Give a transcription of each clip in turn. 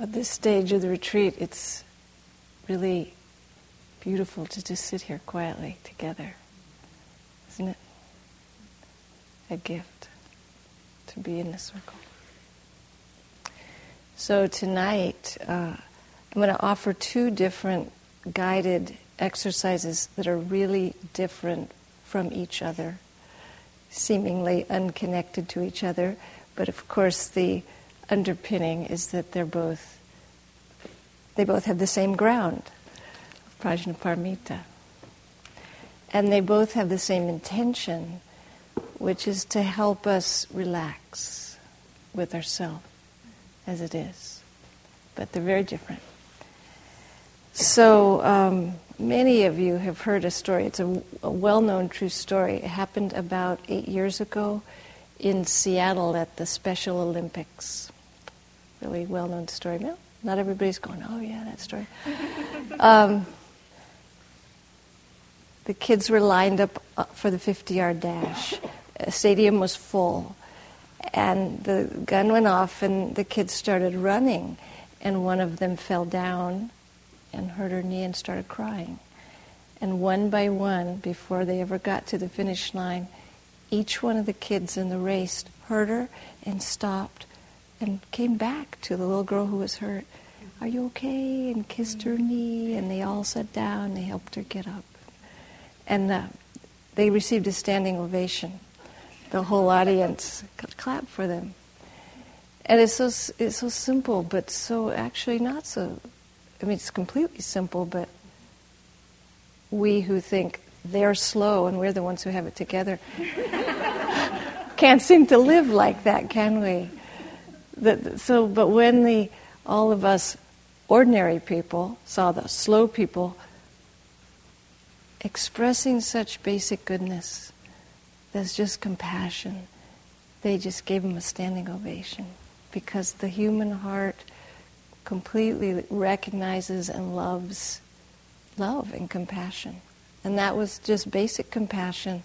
At this stage of the retreat, it's really beautiful to just sit here quietly together, isn't it? A gift to be in the circle. So tonight, uh, I'm going to offer two different guided exercises that are really different from each other, seemingly unconnected to each other, but of course the underpinning is that they're both they both have the same ground, prajnaparamita. And they both have the same intention, which is to help us relax with ourselves as it is. But they're very different. So, um, many of you have heard a story. It's a, a well known true story. It happened about eight years ago in Seattle at the Special Olympics. Really well known story. No, not everybody's going, oh, yeah, that story. um, the kids were lined up uh, for the 50 yard dash. The stadium was full. And the gun went off, and the kids started running. And one of them fell down and hurt her knee and started crying. And one by one, before they ever got to the finish line, each one of the kids in the race heard her and stopped and came back to the little girl who was hurt. Are you okay? And kissed her knee, and they all sat down. And They helped her get up, and uh, they received a standing ovation. The whole audience clapped for them, and it's so it's so simple, but so actually not so. I mean, it's completely simple, but we who think they're slow and we're the ones who have it together can't seem to live like that, can we? So, but when the, all of us ordinary people saw the slow people expressing such basic goodness, there's just compassion, they just gave him a standing ovation because the human heart completely recognizes and loves love and compassion. And that was just basic compassion.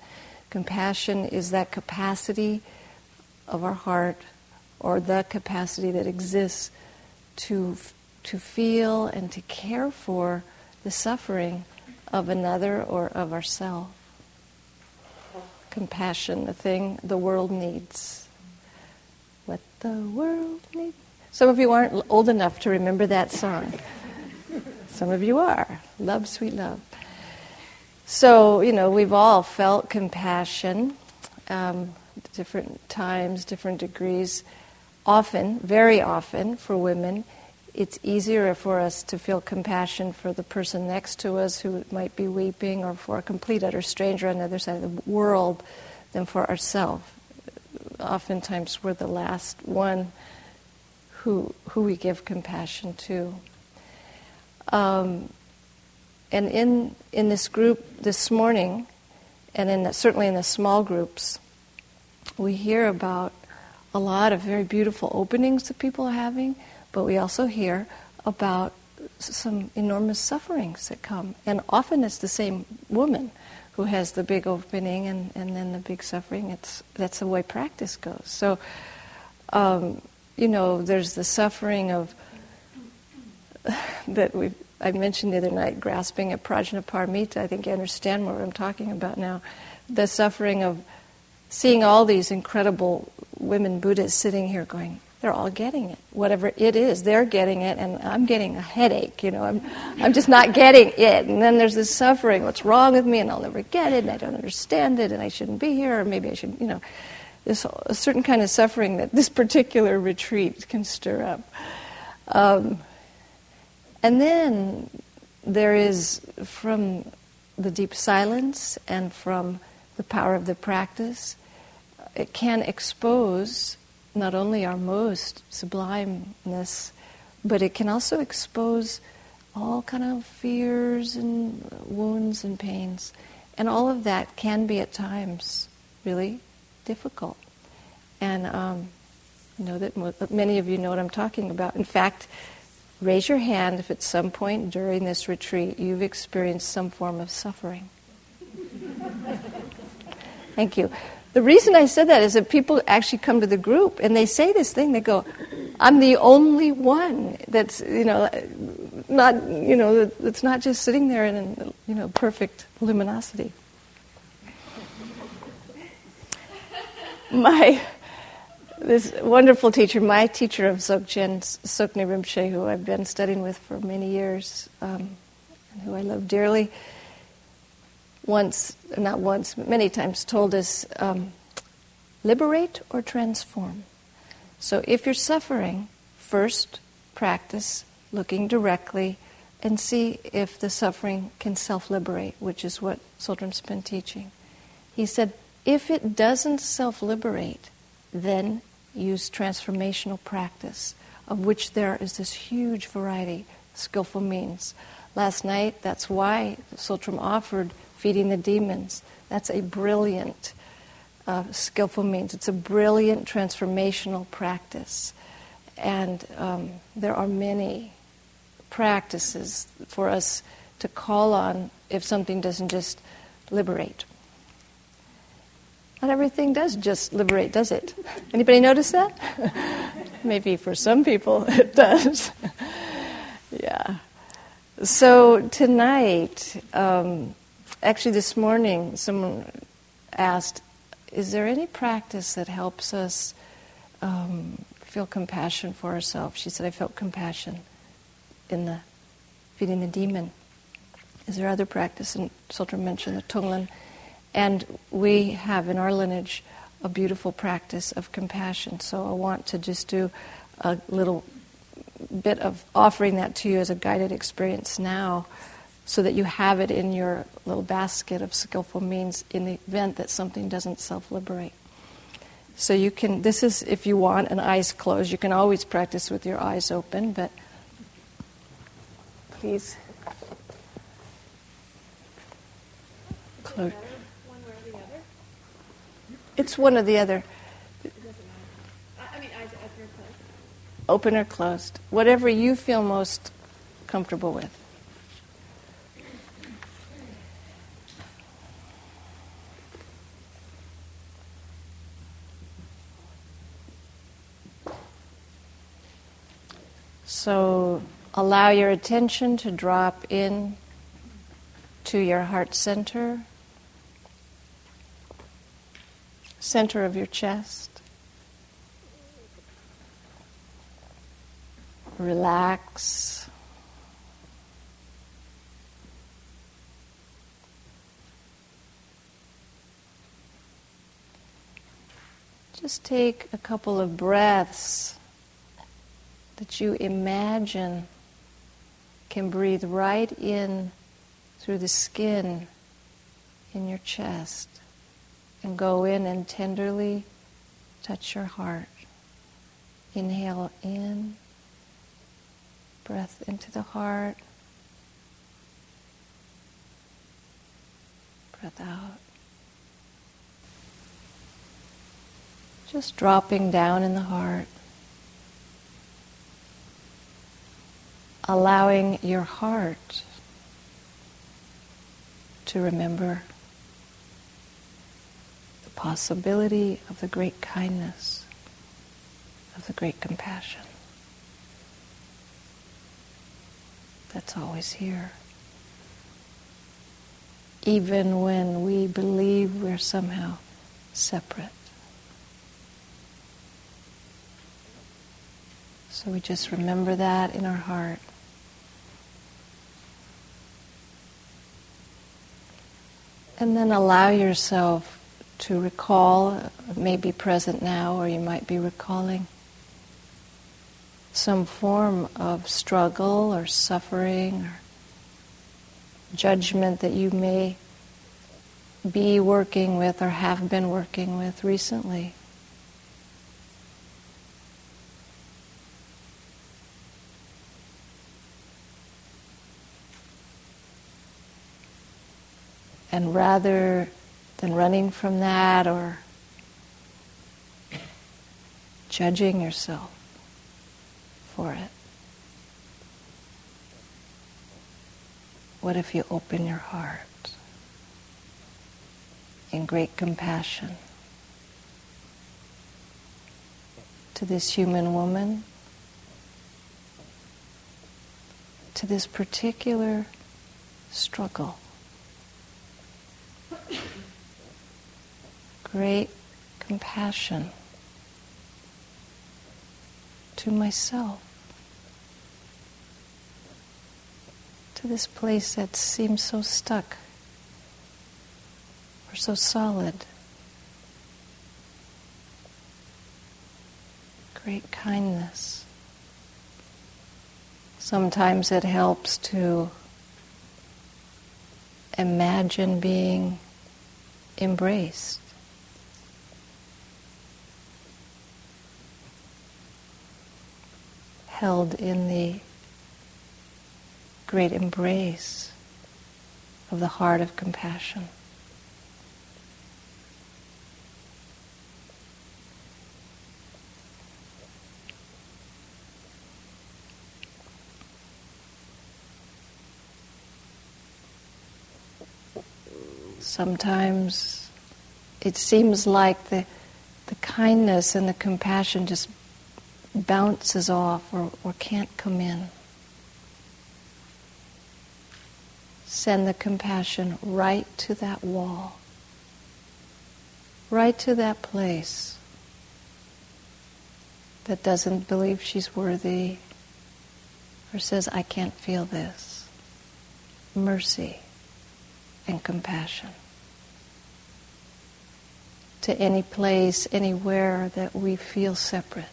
Compassion is that capacity of our heart or the capacity that exists to, to feel and to care for the suffering of another or of ourselves. Compassion, the thing the world needs. What the world needs. Some of you aren't old enough to remember that song. Some of you are. Love, sweet love. So, you know, we've all felt compassion, um, different times, different degrees often, very often, for women, it's easier for us to feel compassion for the person next to us who might be weeping or for a complete utter stranger on the other side of the world than for ourselves. Oftentimes, we're the last one who, who we give compassion to. Um, and in, in this group this morning, and in the, certainly in the small groups, we hear about a lot of very beautiful openings that people are having, but we also hear about some enormous sufferings that come. And often it's the same woman who has the big opening and, and then the big suffering. It's, that's the way practice goes. So, um, you know, there's the suffering of that we I mentioned the other night, grasping at prajnaparamita. I think you understand what I'm talking about now. The suffering of seeing all these incredible women Buddhists sitting here going, they're all getting it. Whatever it is, they're getting it, and I'm getting a headache, you know, I'm, I'm just not getting it. And then there's this suffering, what's wrong with me, and I'll never get it, and I don't understand it, and I shouldn't be here, or maybe I should, you know, this a certain kind of suffering that this particular retreat can stir up. Um, and then there is from the deep silence and from the power of the practice it can expose not only our most sublimeness, but it can also expose all kind of fears and wounds and pains. And all of that can be at times really difficult. And um, I know that many of you know what I'm talking about. In fact, raise your hand if at some point during this retreat you've experienced some form of suffering. Thank you. The reason I said that is that people actually come to the group and they say this thing. They go, I'm the only one that's, you know, not, you know, that's not just sitting there in, you know, perfect luminosity. My, this wonderful teacher, my teacher of Dzogchen, Tsoknyi Rinpoche, who I've been studying with for many years, um, and who I love dearly, once, not once, many times told us, um, liberate or transform. So if you're suffering, first practice looking directly and see if the suffering can self liberate, which is what Tsultrim's been teaching. He said, if it doesn't self liberate, then use transformational practice, of which there is this huge variety, skillful means. Last night, that's why Tsultrim offered feeding the demons. That's a brilliant uh, skillful means. It's a brilliant transformational practice. And um, there are many practices for us to call on if something doesn't just liberate. Not everything does just liberate, does it? Anybody notice that? Maybe for some people it does. yeah. So tonight, um, actually this morning, someone asked, is there any practice that helps us um, feel compassion for ourselves? She said, I felt compassion in the feeding the demon. Is there other practice? And Tsultrim mentioned the Tonglen. And we have in our lineage a beautiful practice of compassion. So I want to just do a little bit of offering that to you as a guided experience now so that you have it in your little basket of skillful means in the event that something doesn't self liberate. So you can, this is if you want an eyes closed, you can always practice with your eyes open, but please. Close. One way or the other? It's one or the other. Open or closed. Whatever you feel most comfortable with. So allow your attention to drop in to your heart center, center of your chest. Relax. Just take a couple of breaths that you imagine can breathe right in through the skin in your chest and go in and tenderly touch your heart. Inhale in, breath into the heart, breath out. Just dropping down in the heart. Allowing your heart to remember the possibility of the great kindness, of the great compassion that's always here. Even when we believe we're somehow separate. So we just remember that in our heart. And then allow yourself to recall, maybe present now, or you might be recalling some form of struggle or suffering or judgment that you may be working with or have been working with recently. And rather than running from that or judging yourself for it, what if you open your heart in great compassion to this human woman? to this particular struggle. Great compassion to myself, to this place that seems so stuck or so solid. Great kindness. Sometimes it helps to imagine being embraced. Held in the great embrace of the heart of compassion. Sometimes it seems like the, the kindness and the compassion just bounces off or, or can't come in. Send the compassion right to that wall, right to that place that doesn't believe she's worthy or says, I can't feel this. Mercy and compassion to any place, anywhere that we feel separate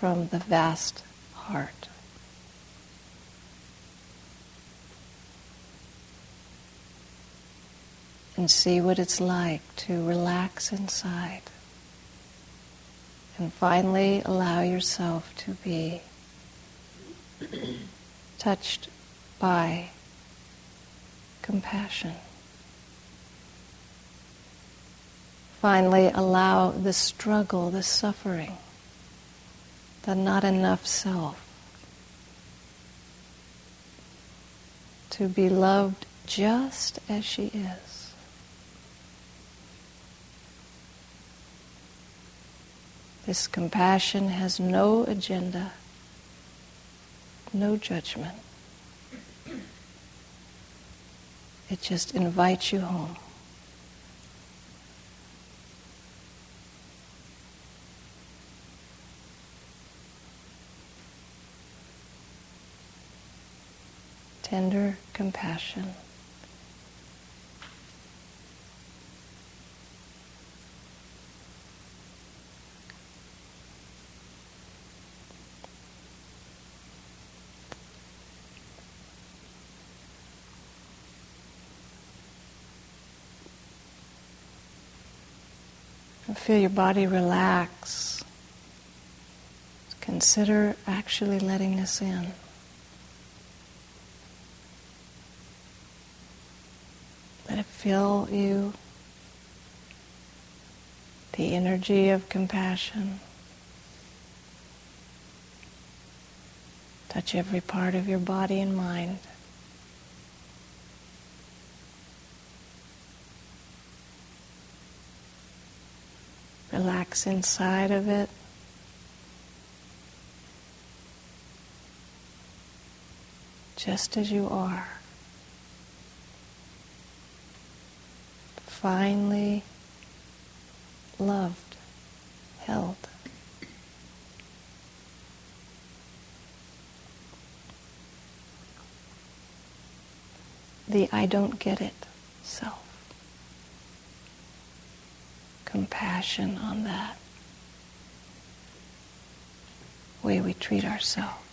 from the vast heart. And see what it's like to relax inside. And finally allow yourself to be touched by compassion. Finally, allow the struggle, the suffering, the not enough self to be loved just as she is. This compassion has no agenda, no judgment. It just invites you home. Tender compassion. Feel your body relax. Consider actually letting this in. Let it fill you. The energy of compassion. Touch every part of your body and mind. Relax inside of it. Just as you are. Finally loved, held. The I don't get it self compassion on that way we treat ourselves.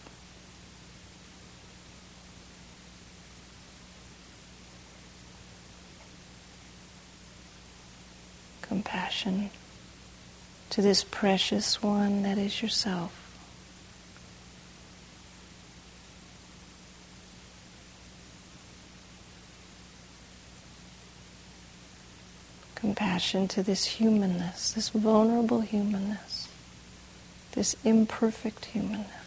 Compassion to this precious one that is yourself. compassion to this humanness, this vulnerable humanness, this imperfect humanness.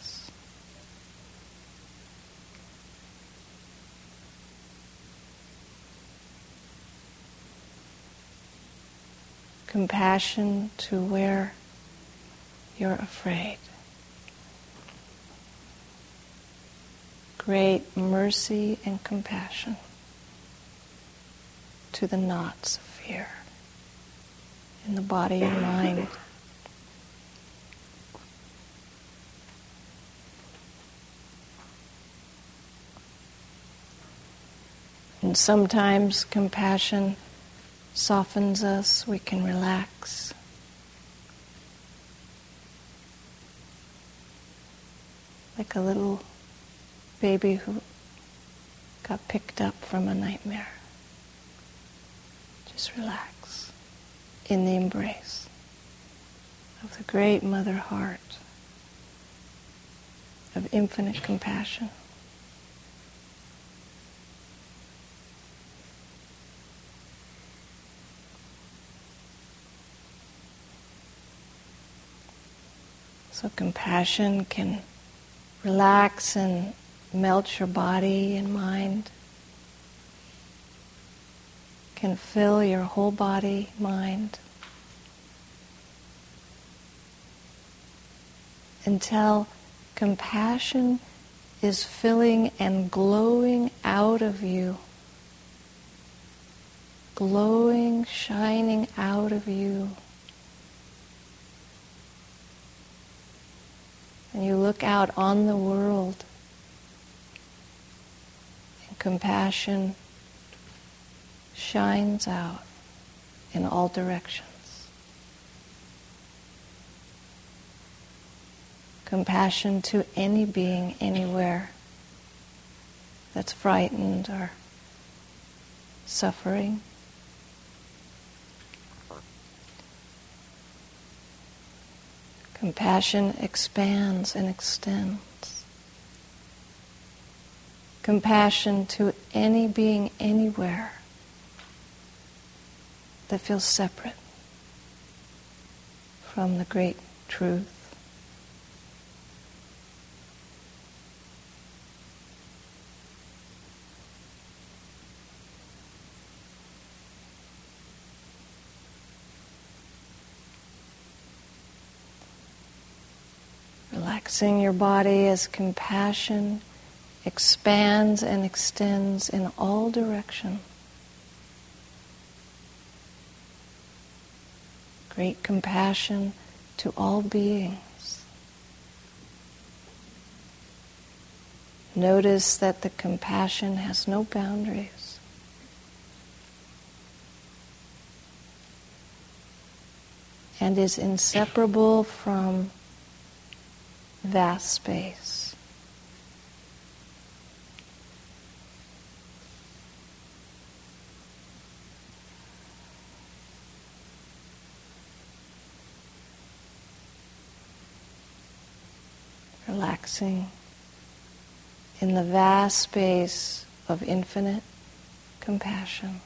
Compassion to where you're afraid. great mercy and compassion to the knots of fear in the body and mind. And sometimes compassion softens us, we can relax. Like a little baby who got picked up from a nightmare. Just relax in the embrace of the great mother heart of infinite compassion. So compassion can relax and melt your body and mind, can fill your whole body, mind, until compassion is filling and glowing out of you, glowing, shining out of you. And you look out on the world, and compassion shines out in all directions. Compassion to any being anywhere that's frightened or suffering. Compassion expands and extends. Compassion to any being anywhere that feels separate from the great truth. Relaxing your body as compassion expands and extends in all directions. Great compassion to all beings. Notice that the compassion has no boundaries. And is inseparable from vast space. Relaxing in the vast space of infinite compassion.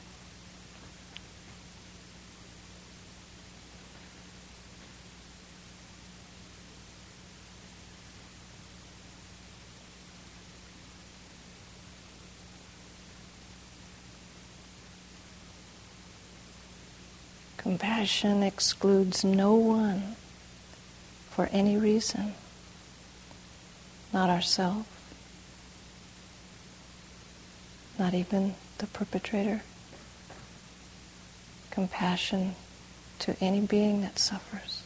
Compassion excludes no one for any reason, not ourselves, not even the perpetrator. Compassion to any being that suffers.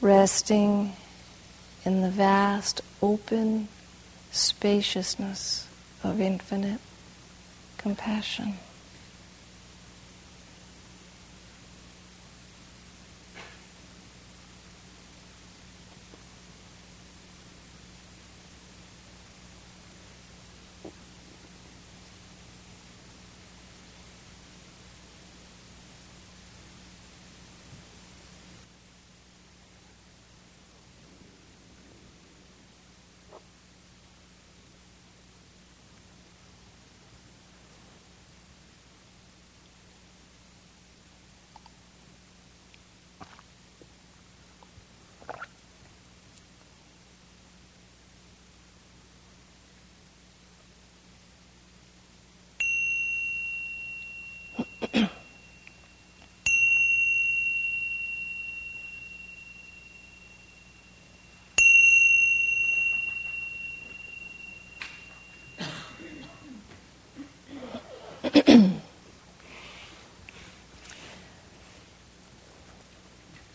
Resting in the vast open spaciousness of infinite compassion.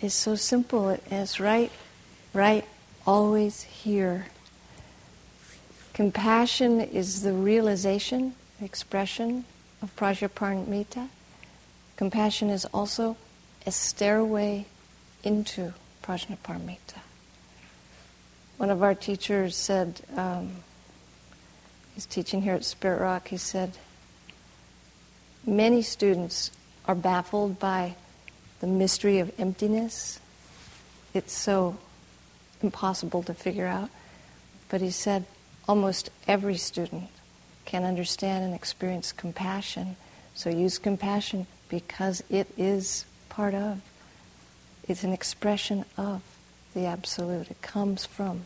Is so simple. It's right, right, always here. Compassion is the realization, expression of Prajnaparamita. Compassion is also a stairway into Prajnaparamita. One of our teachers said, um, he's teaching here at Spirit Rock, he said, many students are baffled by the mystery of emptiness. It's so impossible to figure out. But he said almost every student can understand and experience compassion. So use compassion because it is part of, it's an expression of the Absolute. It comes from,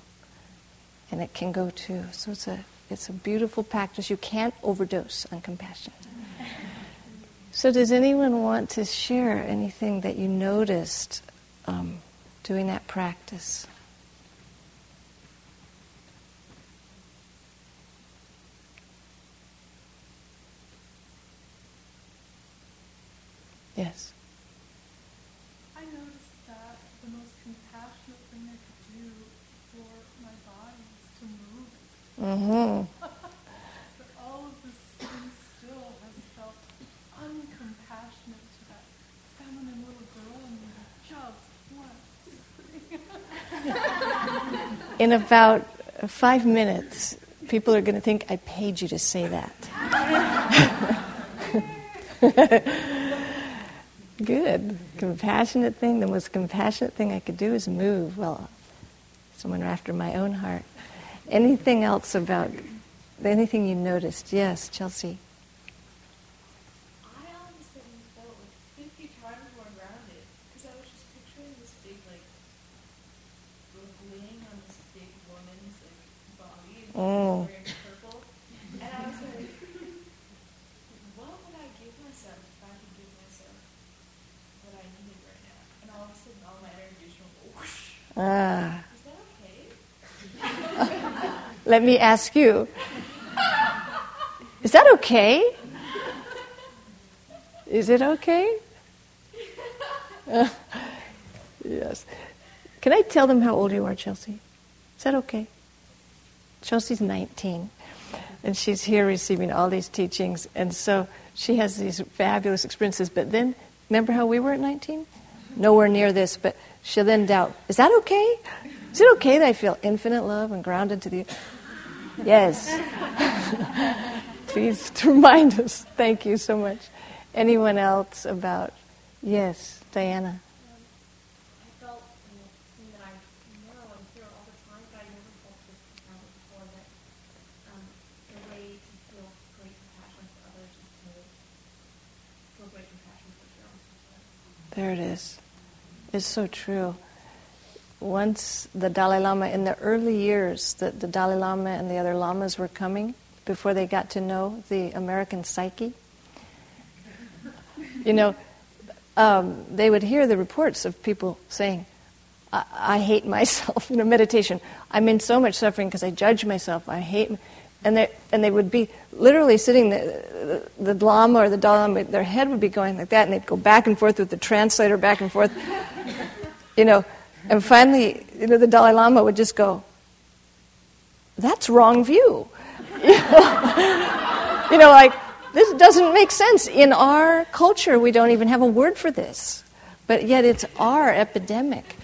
and it can go to. So it's a, it's a beautiful practice. You can't overdose on compassion. So, does anyone want to share anything that you noticed um, doing that practice? Yes. I noticed that the most compassionate thing I could do for my body is to move. Mm-hmm. but all of this skin still has felt uncompassionate to that feminine little girl in me just once. In about five minutes, people are going to think I paid you to say that. Good. Compassionate thing. The most compassionate thing I could do is move. Well, someone after my own heart. Anything else about anything you noticed? Yes, Chelsea. I all of a sudden felt like 50 times more grounded because I was just picturing this big, like, like laying on this big woman's like body and Mm. wearing purple, and I was like, what would I give myself if I could give myself what I needed right now? And all of a sudden, all my energy just went whoosh. Ah, Is that okay? Let me ask you. Is that okay? Is it okay? yes. Can I tell them how old you are, Chelsea? Is that okay? Chelsea's 19, and she's here receiving all these teachings, and so she has these fabulous experiences. But then, remember how we were at 19? Nowhere near this, but she'll then doubt is that okay? Is it okay that I feel infinite love and grounded to the. Yes. Please remind us. Thank you so much. Anyone else about. Yes, Diana. There it is. It's so true. Once the Dalai Lama, in the early years that the Dalai Lama and the other lamas were coming, before they got to know the American psyche, you know, um, they would hear the reports of people saying, I, I hate myself, you know, meditation. I'm in so much suffering because I judge myself. I hate, m-" and they and they would be literally sitting the, the, the lama or the Dalai Lama, their head would be going like that, and they'd go back and forth with the translator, back and forth, you know, and finally, you know, the Dalai Lama would just go, "That's wrong view," you know, like this doesn't make sense. In our culture, we don't even have a word for this, but yet it's our epidemic.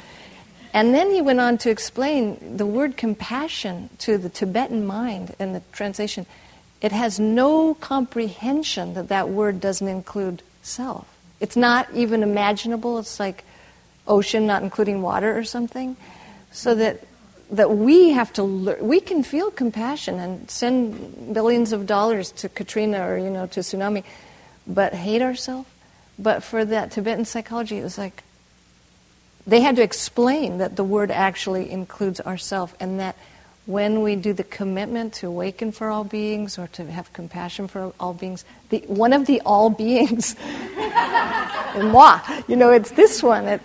And then he went on to explain the word compassion to the Tibetan mind in the translation. It has no comprehension that that word doesn't include self. It's not even imaginable. It's like ocean not including water or something. So that that we have to. We can feel compassion and send billions of dollars to Katrina or you know to tsunami, but hate ourselves. But for that Tibetan psychology, it was like they had to explain that the word actually includes ourself and that when we do the commitment to awaken for all beings or to have compassion for all beings, the, one of the all beings, moi, you know, it's this one, it,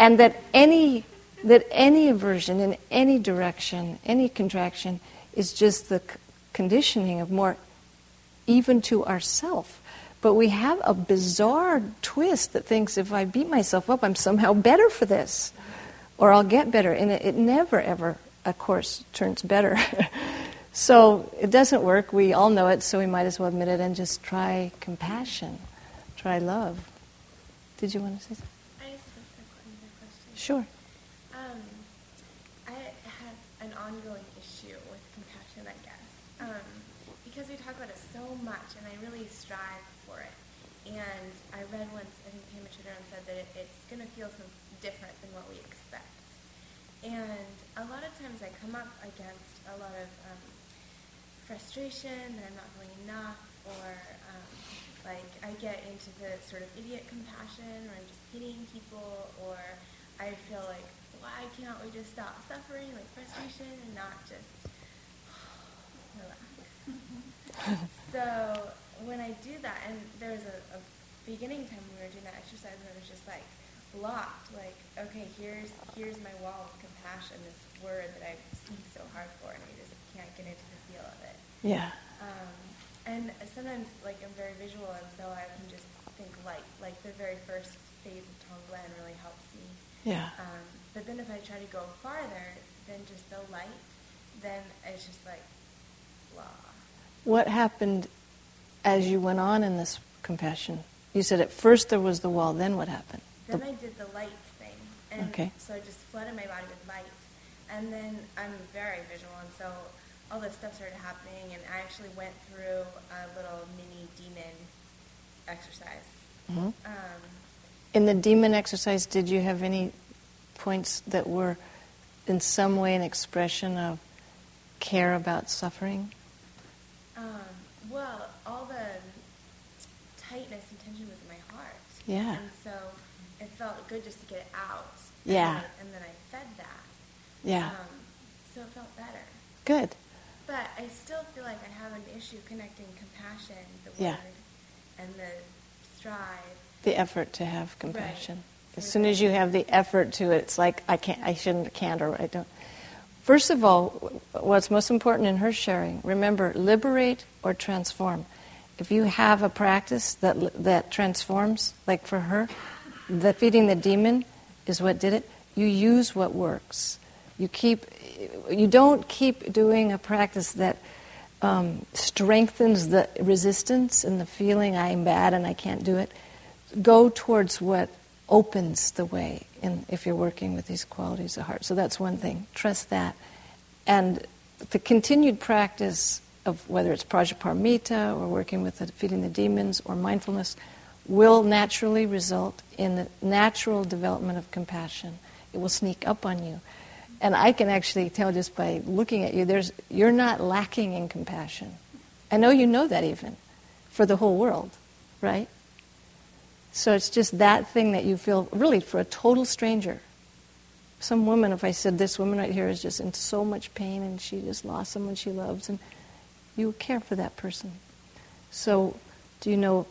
and that any that any aversion in any direction, any contraction, is just the c- conditioning of more even to ourself. But we have a bizarre twist that thinks if I beat myself up, I'm somehow better for this, or I'll get better. And it, it never, ever, of course, turns better. so it doesn't work. We all know it, so we might as well admit it and just try compassion, try love. Did you want to say something? I just have another question. Sure. Um, I have an ongoing issue with compassion, I guess, um, because we talk about it so much, and I really strive for it. And I read once, I think Pema Chodron said that it, it's going to feel some different than what we expect. And a lot of times I come up against a lot of um, frustration that I'm not doing enough, or um, like I get into the sort of idiot compassion where I'm just pitying people, or I feel like why can't we just stop suffering, like frustration, and not just relax. so when I do that, and there was a, a beginning time when we were doing that exercise, and it was just like blocked, like okay, here's here's my wall of compassion, this word that I seek so hard for, and I just can't get into the feel of it. Yeah. Um, and sometimes, like, I'm very visual, and so I can just think light. Like, the very first phase of Tonglen really helps me. Yeah. Um, but then if I try to go farther than just the light, then it's just like, blah. What happened as you went on in this compassion? You said at first there was the wall, then what happened? Then The- I did the light thing. And Okay. so I just flooded my body with light. And then I'm very visual, and so all this stuff started happening, and I actually went through a little mini demon exercise. Mhm. Um, In the demon exercise, did you have any points that were in some way an expression of care about suffering? Um, well, all the tightness and tension was in my heart. Yeah. And so it felt good just to get it out. Yeah. And then, I- and then I fed that. Yeah. Um, so it felt better. Good. But I still feel like I have an issue connecting compassion, the Yeah. word, and the strive. The effort to have compassion. As soon as you have the effort to it, it's like I can't, I shouldn't, can't, or I don't. First of all, what's most important in her sharing, remember, liberate or transform. If you have a practice that that transforms, like for her, the feeding the demon is what did it. You use what works. You keep, you don't keep doing a practice that um, strengthens the resistance and the feeling I'm bad and I can't do it. Go towards what opens the way in, if you're working with these qualities of heart. So that's one thing. Trust that. And the continued practice of whether it's Prajnaparamita or working with the, feeding the demons or mindfulness will naturally result in the natural development of compassion. It will sneak up on you. And I can actually tell just by looking at you, there's, you're not lacking in compassion. I know you know that even for the whole world, right? So it's just that thing that you feel really for a total stranger. Some woman, if I said this woman right here is just in so much pain and she just lost someone she loves, and you care for that person. So, do you know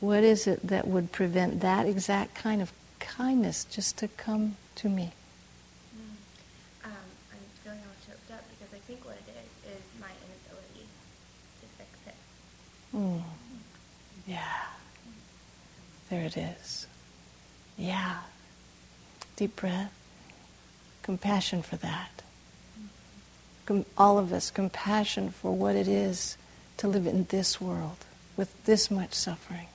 what is it that would prevent that exact kind of kindness just to come to me? Um, I'm feeling all choked up because I think what it is is my inability to fix it. Mm. Yeah. There it is. Yeah. Deep breath. Compassion for that. Com- all of us, compassion for what it is to live in this world with this much suffering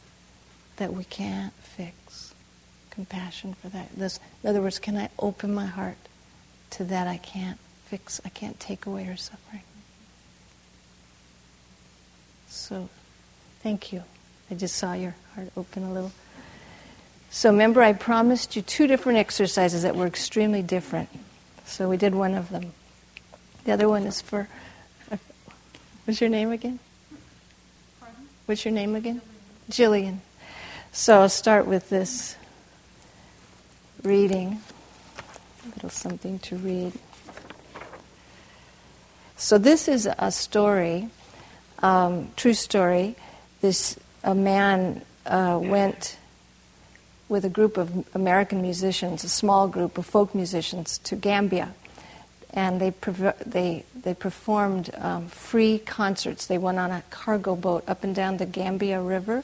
that we can't fix. Compassion for that. This, in other words, can I open my heart to that I can't fix, I can't take away her suffering? So, thank you. I just saw your heart open a little. So, remember, I promised you two different exercises that were extremely different. So, we did one of them. The other one is for. What's your name again? Pardon? What's your name again? Jillian. So, I'll start with this reading. A little something to read. So, this is a story, um, true story. This a man uh, went with a group of American musicians, a small group of folk musicians, to Gambia and they, they, they performed um, free concerts. They went on a cargo boat up and down the Gambia River,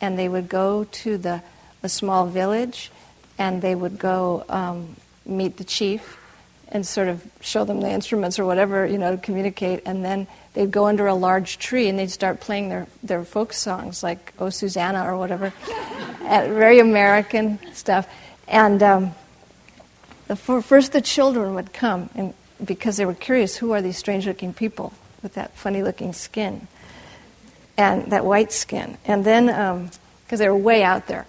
and they would go to the, a small village, and they would go um, meet the chief and sort of show them the instruments or whatever, you know, to communicate, and then they'd go under a large tree and they'd start playing their, their folk songs like Oh Susanna or whatever, very American stuff. And um, the, first the children would come and because they were curious who are these strange looking people with that funny looking skin and that white skin. And then, because um, they were way out there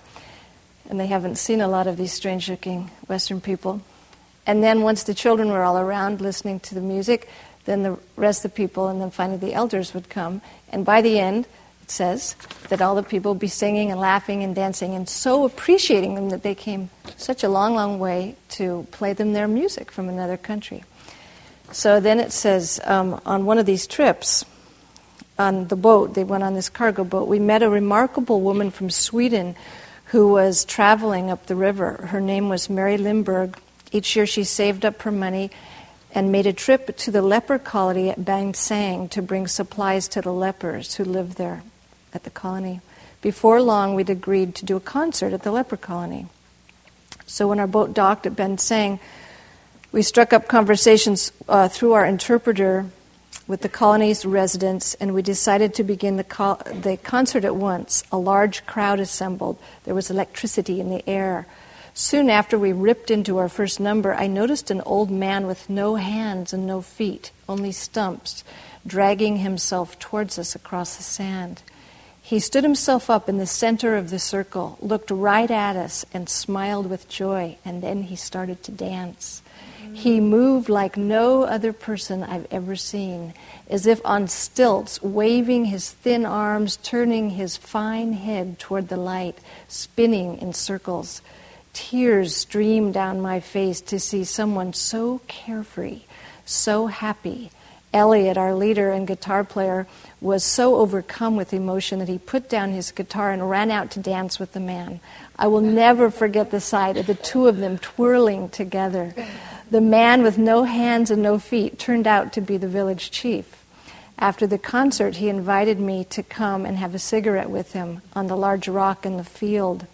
and they haven't seen a lot of these strange looking Western people. And then once the children were all around listening to the music, then the rest of the people, and then finally the elders would come. And by the end, it says that all the people would be singing and laughing and dancing and so appreciating them that they came such a long, long way to play them their music from another country. So then it says um, on one of these trips, on the boat, they went on this cargo boat, we met a remarkable woman from Sweden who was traveling up the river. Her name was Mary Lindberg. Each year she saved up her money and made a trip to the leper colony at Bansang to bring supplies to the lepers who lived there at the colony. Before long, we'd agreed to do a concert at the leper colony. So when our boat docked at Bansang, we struck up conversations uh, through our interpreter with the colony's residents, and we decided to begin the, co- the concert at once. A large crowd assembled. There was electricity in the air. Soon after we ripped into our first number, I noticed an old man with no hands and no feet, only stumps, dragging himself towards us across the sand. He stood himself up in the center of the circle, looked right at us, and smiled with joy, and then he started to dance. He moved like no other person I've ever seen, as if on stilts, waving his thin arms, turning his fine head toward the light, spinning in circles. Tears streamed down my face to see someone so carefree, so happy. Elliot, our leader and guitar player, was so overcome with emotion that he put down his guitar and ran out to dance with the man. I will never forget the sight of the two of them twirling together. The man with no hands and no feet turned out to be the village chief. After the concert, he invited me to come and have a cigarette with him on the large rock in the field.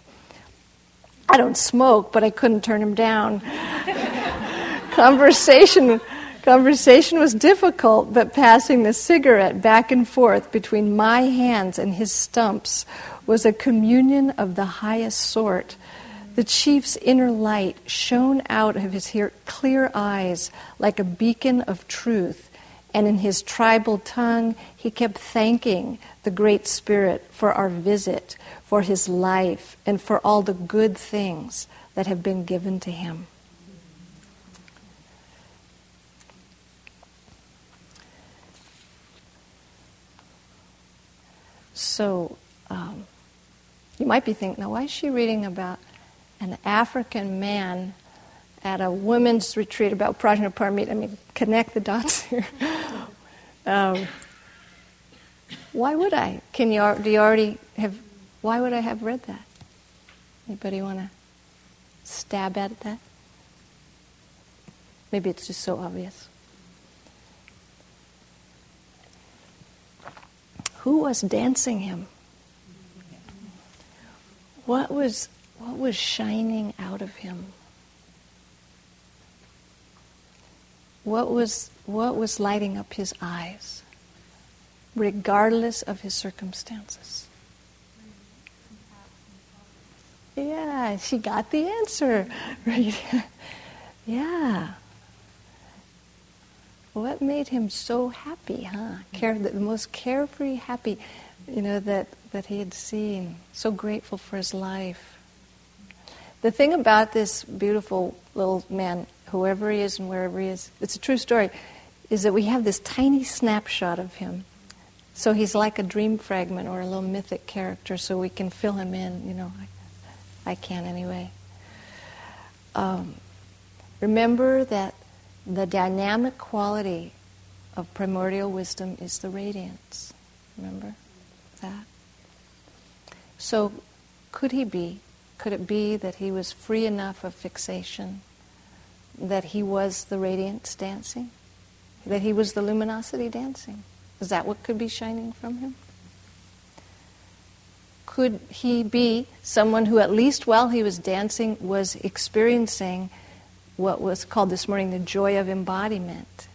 I don't smoke, but I couldn't turn him down. conversation, conversation was difficult, but passing the cigarette back and forth between my hands and his stumps was a communion of the highest sort. The chief's inner light shone out of his clear eyes like a beacon of truth, and in his tribal tongue, he kept thanking the Great Spirit for our visit, for his life and for all the good things that have been given to him. So, um, you might be thinking, now, why is she reading about an African man at a women's retreat about Prajnaparamita? I mean, connect the dots here. um, why would I? Can you, do you already have why would I have read that? Anybody want to stab at that? Maybe it's just so obvious. Who was dancing him? What was, what was shining out of him? What was, what was lighting up his eyes, regardless of his circumstances? Yeah, she got the answer. Right? yeah. What made him so happy, huh? Care, the most carefree, happy, you know, that, that he had seen. So grateful for his life. The thing about this beautiful little man, whoever he is and wherever he is, it's a true story, is that we have this tiny snapshot of him. So he's like a dream fragment or a little mythic character, so we can fill him in, you know. I can anyway. Um, remember that the dynamic quality of primordial wisdom is the radiance. Remember that? So, could he be? Could it be that he was free enough of fixation that he was the radiance dancing? That he was the luminosity dancing? Is that what could be shining from him? Could he be someone who, at least while he was dancing, was experiencing what was called this morning the joy of embodiment?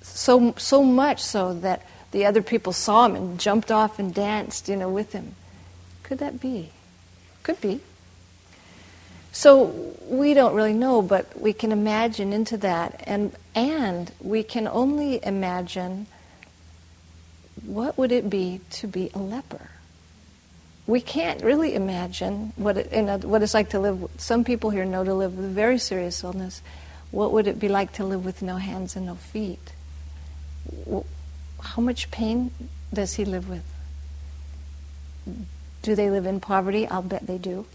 So, so much so that the other people saw him and jumped off and danced, you know, with him. Could that be? Could be. So we don't really know, but we can imagine into that, and and we can only imagine what would it be to be a leper. We can't really imagine what it, what it's like to live. Some people here know to live with a very serious illness. What would it be like to live with no hands and no feet? How much pain does he live with? Do they live in poverty? I'll bet they do.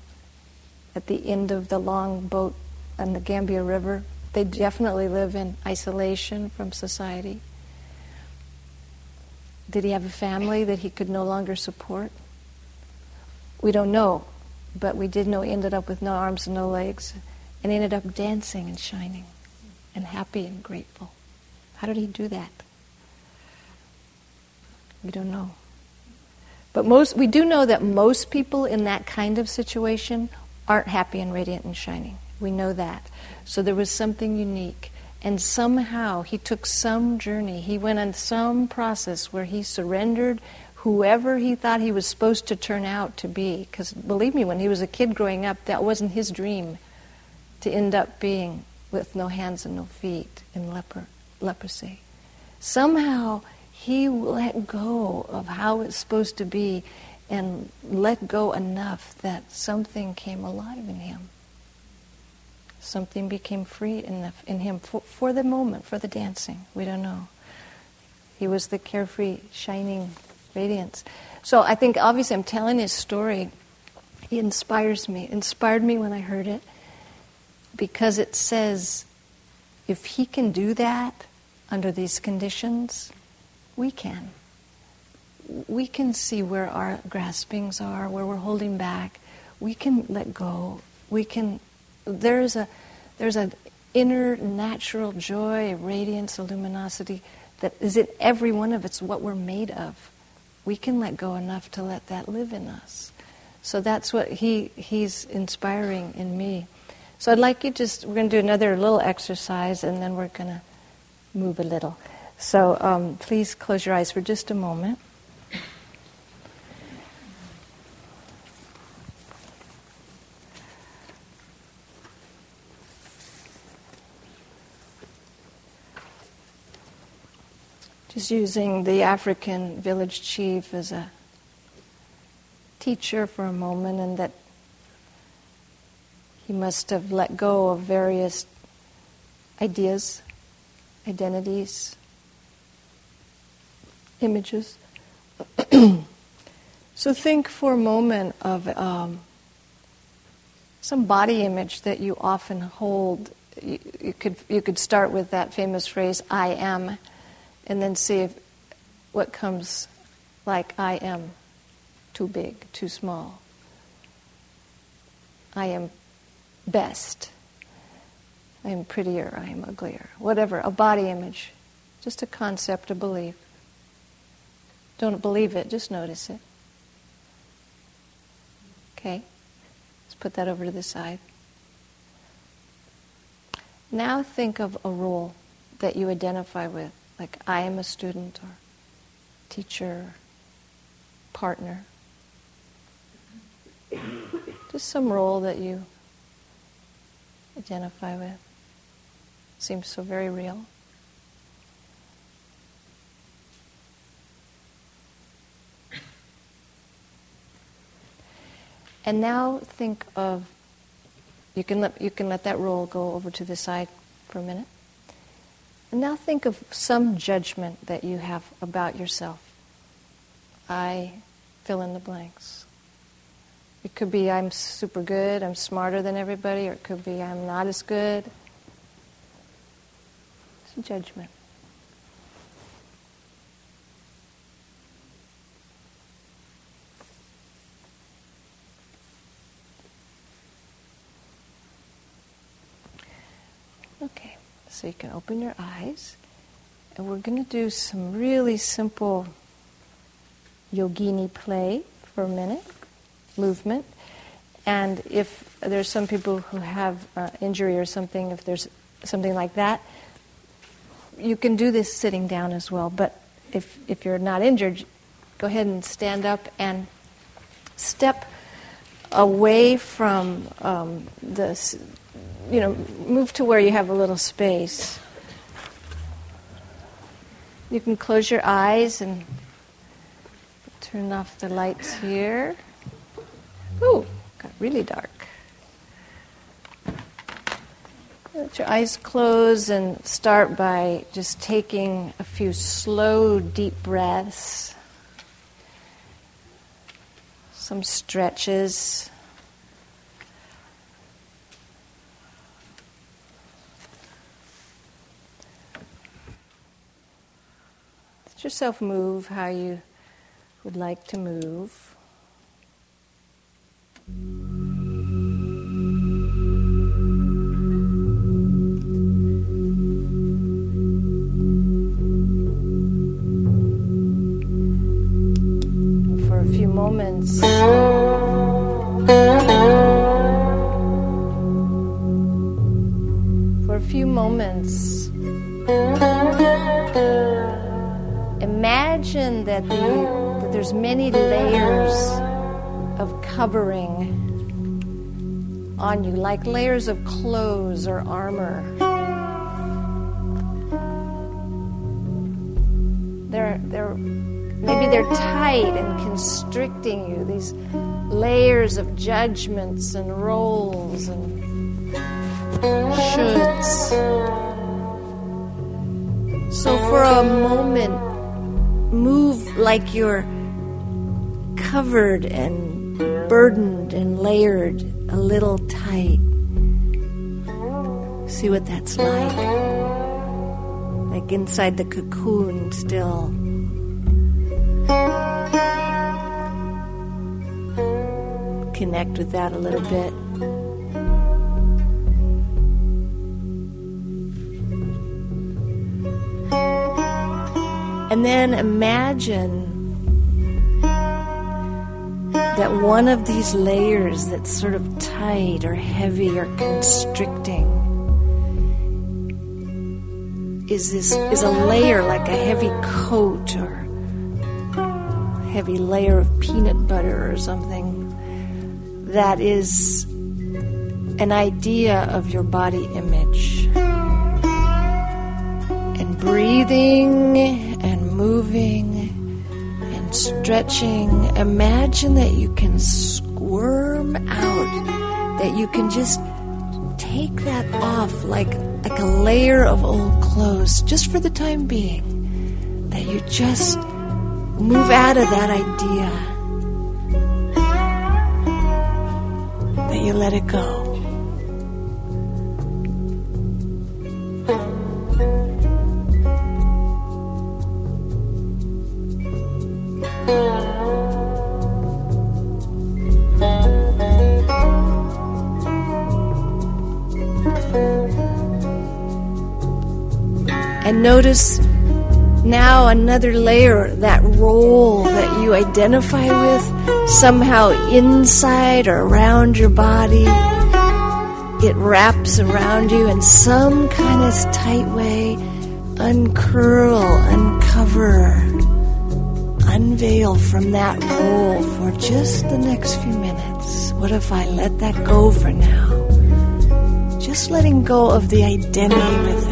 At the end of the long boat on the Gambia River, they definitely live in isolation from society. Did he have a family that he could no longer support? We don't know, but we did know he ended up with no arms and no legs and ended up dancing and shining and happy and grateful. How did he do that? We don't know. But most, we do know that most people in that kind of situation aren't happy and radiant and shining. We know that. So there was something unique. And somehow he took some journey. He went on some process where he surrendered whoever he thought he was supposed to turn out to be. Because believe me, when he was a kid growing up, that wasn't his dream to end up being with no hands and no feet in leper, leprosy. Somehow he let go of how it's supposed to be and let go enough that something came alive in him. Something became free in, in him for, for the moment, for the dancing. We don't know. He was the carefree, shining radiance. So I think, obviously, I'm telling his story. He inspires me. Inspired me when I heard it because it says if he can do that under these conditions, we can. We can see where our graspings are, where we're holding back. We can let go. We can. There's a there's an inner natural joy, radiance, luminosity that is in every one of us. What we're made of. We can let go enough to let that live in us. So that's what he he's inspiring in me. So I'd like you just we're going to do another little exercise, and then we're going to move a little. So um, please close your eyes for just a moment. Just using the African village chief as a teacher for a moment, and that he must have let go of various ideas, identities, images. so think for a moment of um, some body image that you often hold. You, you, could you could start with that famous phrase "I am," and then see if what comes like "I am," too big, too small. I am best. I am prettier. I am uglier. Whatever, a body image, just a concept, a belief. Don't believe it, just notice it. Okay? Let's put that over to the side. Now think of a role that you identify with, like I am a student or teacher, partner. Just some role that you identify with. Seems so very real. And now think of, you can let, you can let that role go over to the side for a minute. And now think of some judgment that you have about yourself. I fill in the blanks. It could be I'm super good, I'm smarter than everybody, or it could be I'm not as good. It's a judgment. Okay, so you can open your eyes, and we're going to do some really simple yogini play for a minute, movement. And if there's some people who have uh, injury or something, if there's something like that, you can do this sitting down as well. But if, if you're not injured, go ahead and stand up and step away from um, this, you know, move to where you have a little space. You can close your eyes and turn off the lights here. Ooh, got really dark. Let your eyes close and start by just taking a few slow, deep breaths. Some stretches. Yourself move how you would like to move. Imagine that, the, that there's many layers of covering on you, like layers of clothes or armor. They're, they're, maybe they're tight and constricting you, these layers of judgments and roles and shoulds. So for a moment, like you're covered and burdened and layered a little tight. See what that's like. Like inside the cocoon still. Connect with that a little bit. Then imagine that one of these layers that's sort of tight or heavy or constricting is this is a layer like a heavy coat or heavy layer of peanut butter or something that is an idea of your body image. And breathing moving and stretching, imagine that you can squirm out, that you can just take that off like, like a layer of old clothes, just for the time being. That you just move out of that idea, that you let it go. Notice now another layer, that role that you identify with, somehow inside or around your body. It wraps around you in some kind of tight way. Uncurl, uncover, unveil from that role for just the next few minutes. What if I let that go for now? Just letting go of the identity with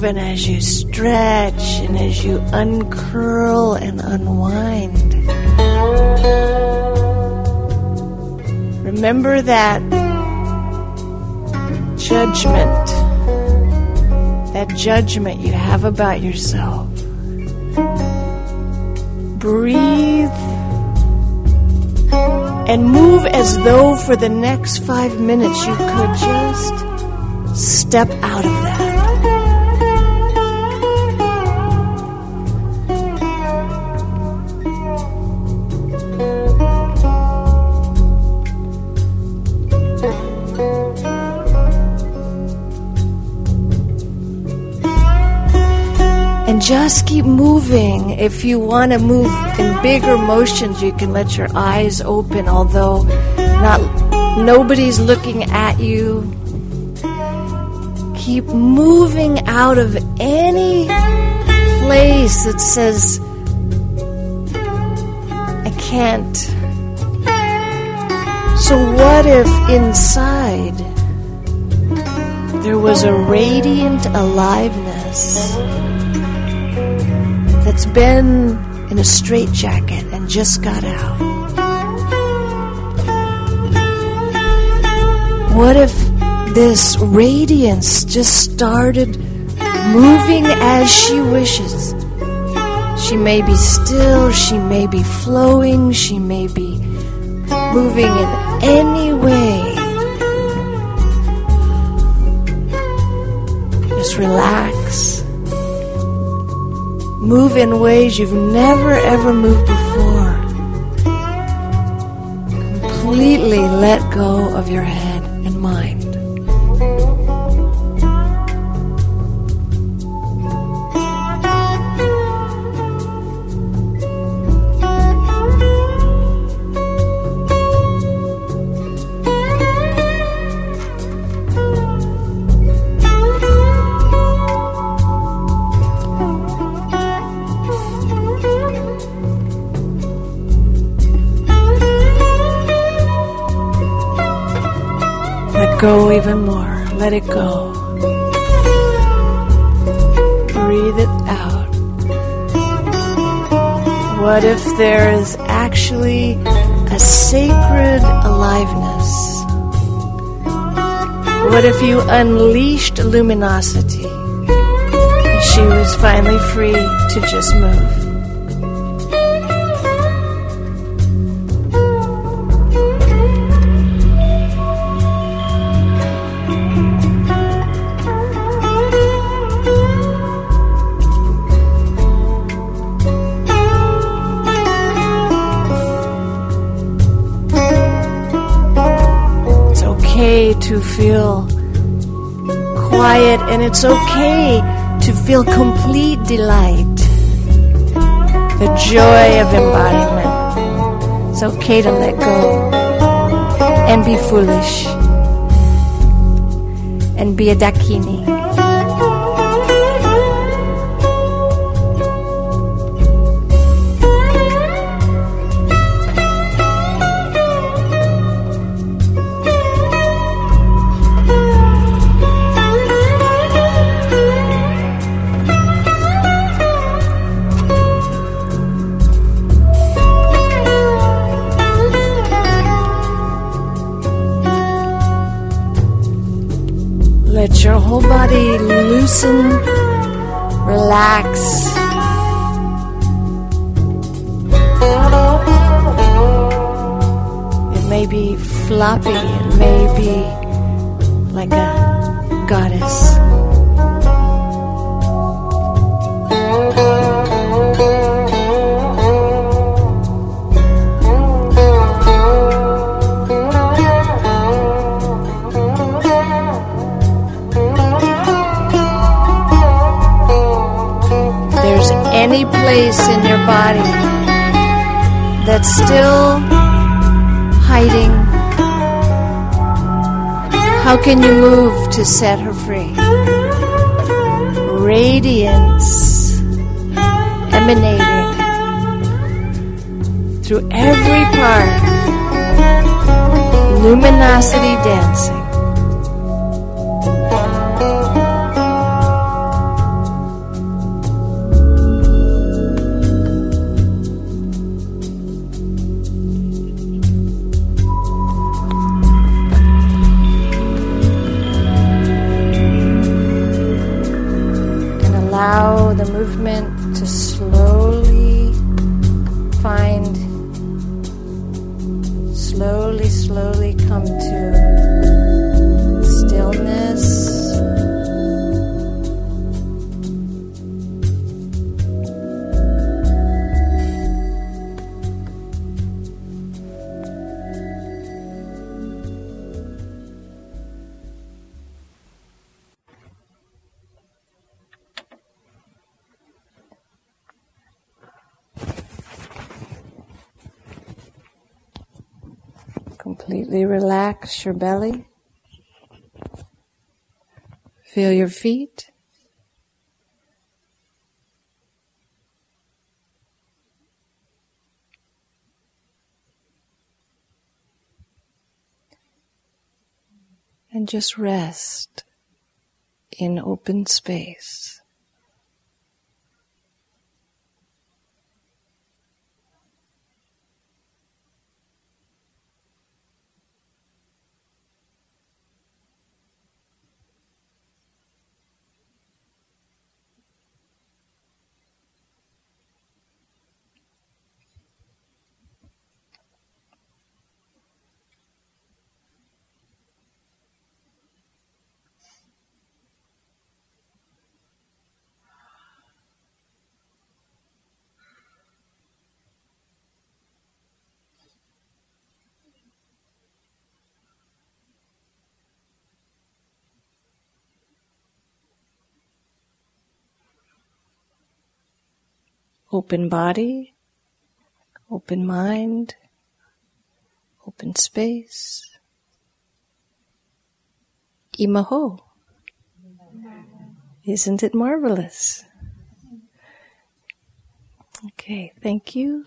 move and as you stretch and as you uncurl and unwind, remember that judgment, that judgment you have about yourself. Breathe and move as though for the next five minutes you could just step out of that. Just keep moving. If you want to move in bigger motions, you can let your eyes open, although not nobody's looking at you. Keep moving out of any place that says, I can't. So, what if inside there was a radiant aliveness been in a straitjacket and just got out? What if this radiance just started moving as she wishes? She may be still, she may be flowing, she may be moving in any way. Just relax. Move in ways you've never ever moved before. Completely let go of your head even more. Let it go. Breathe it out. What if there is actually a sacred aliveness? What if you unleashed luminosity? She was finally free to just move. To feel quiet and it's okay to feel complete delight. The joy of embodiment. It's okay to let go and be foolish and be a dakini. Loosen, relax. It may be floppy, it may be like a place in your body that's still hiding, how can you move to set her free? Radiance emanating through every part, luminosity dancing. Relax your belly. Feel your feet. And just rest in open space. Open body, open mind, open space. Emaho. Isn't it marvelous? Okay, thank you.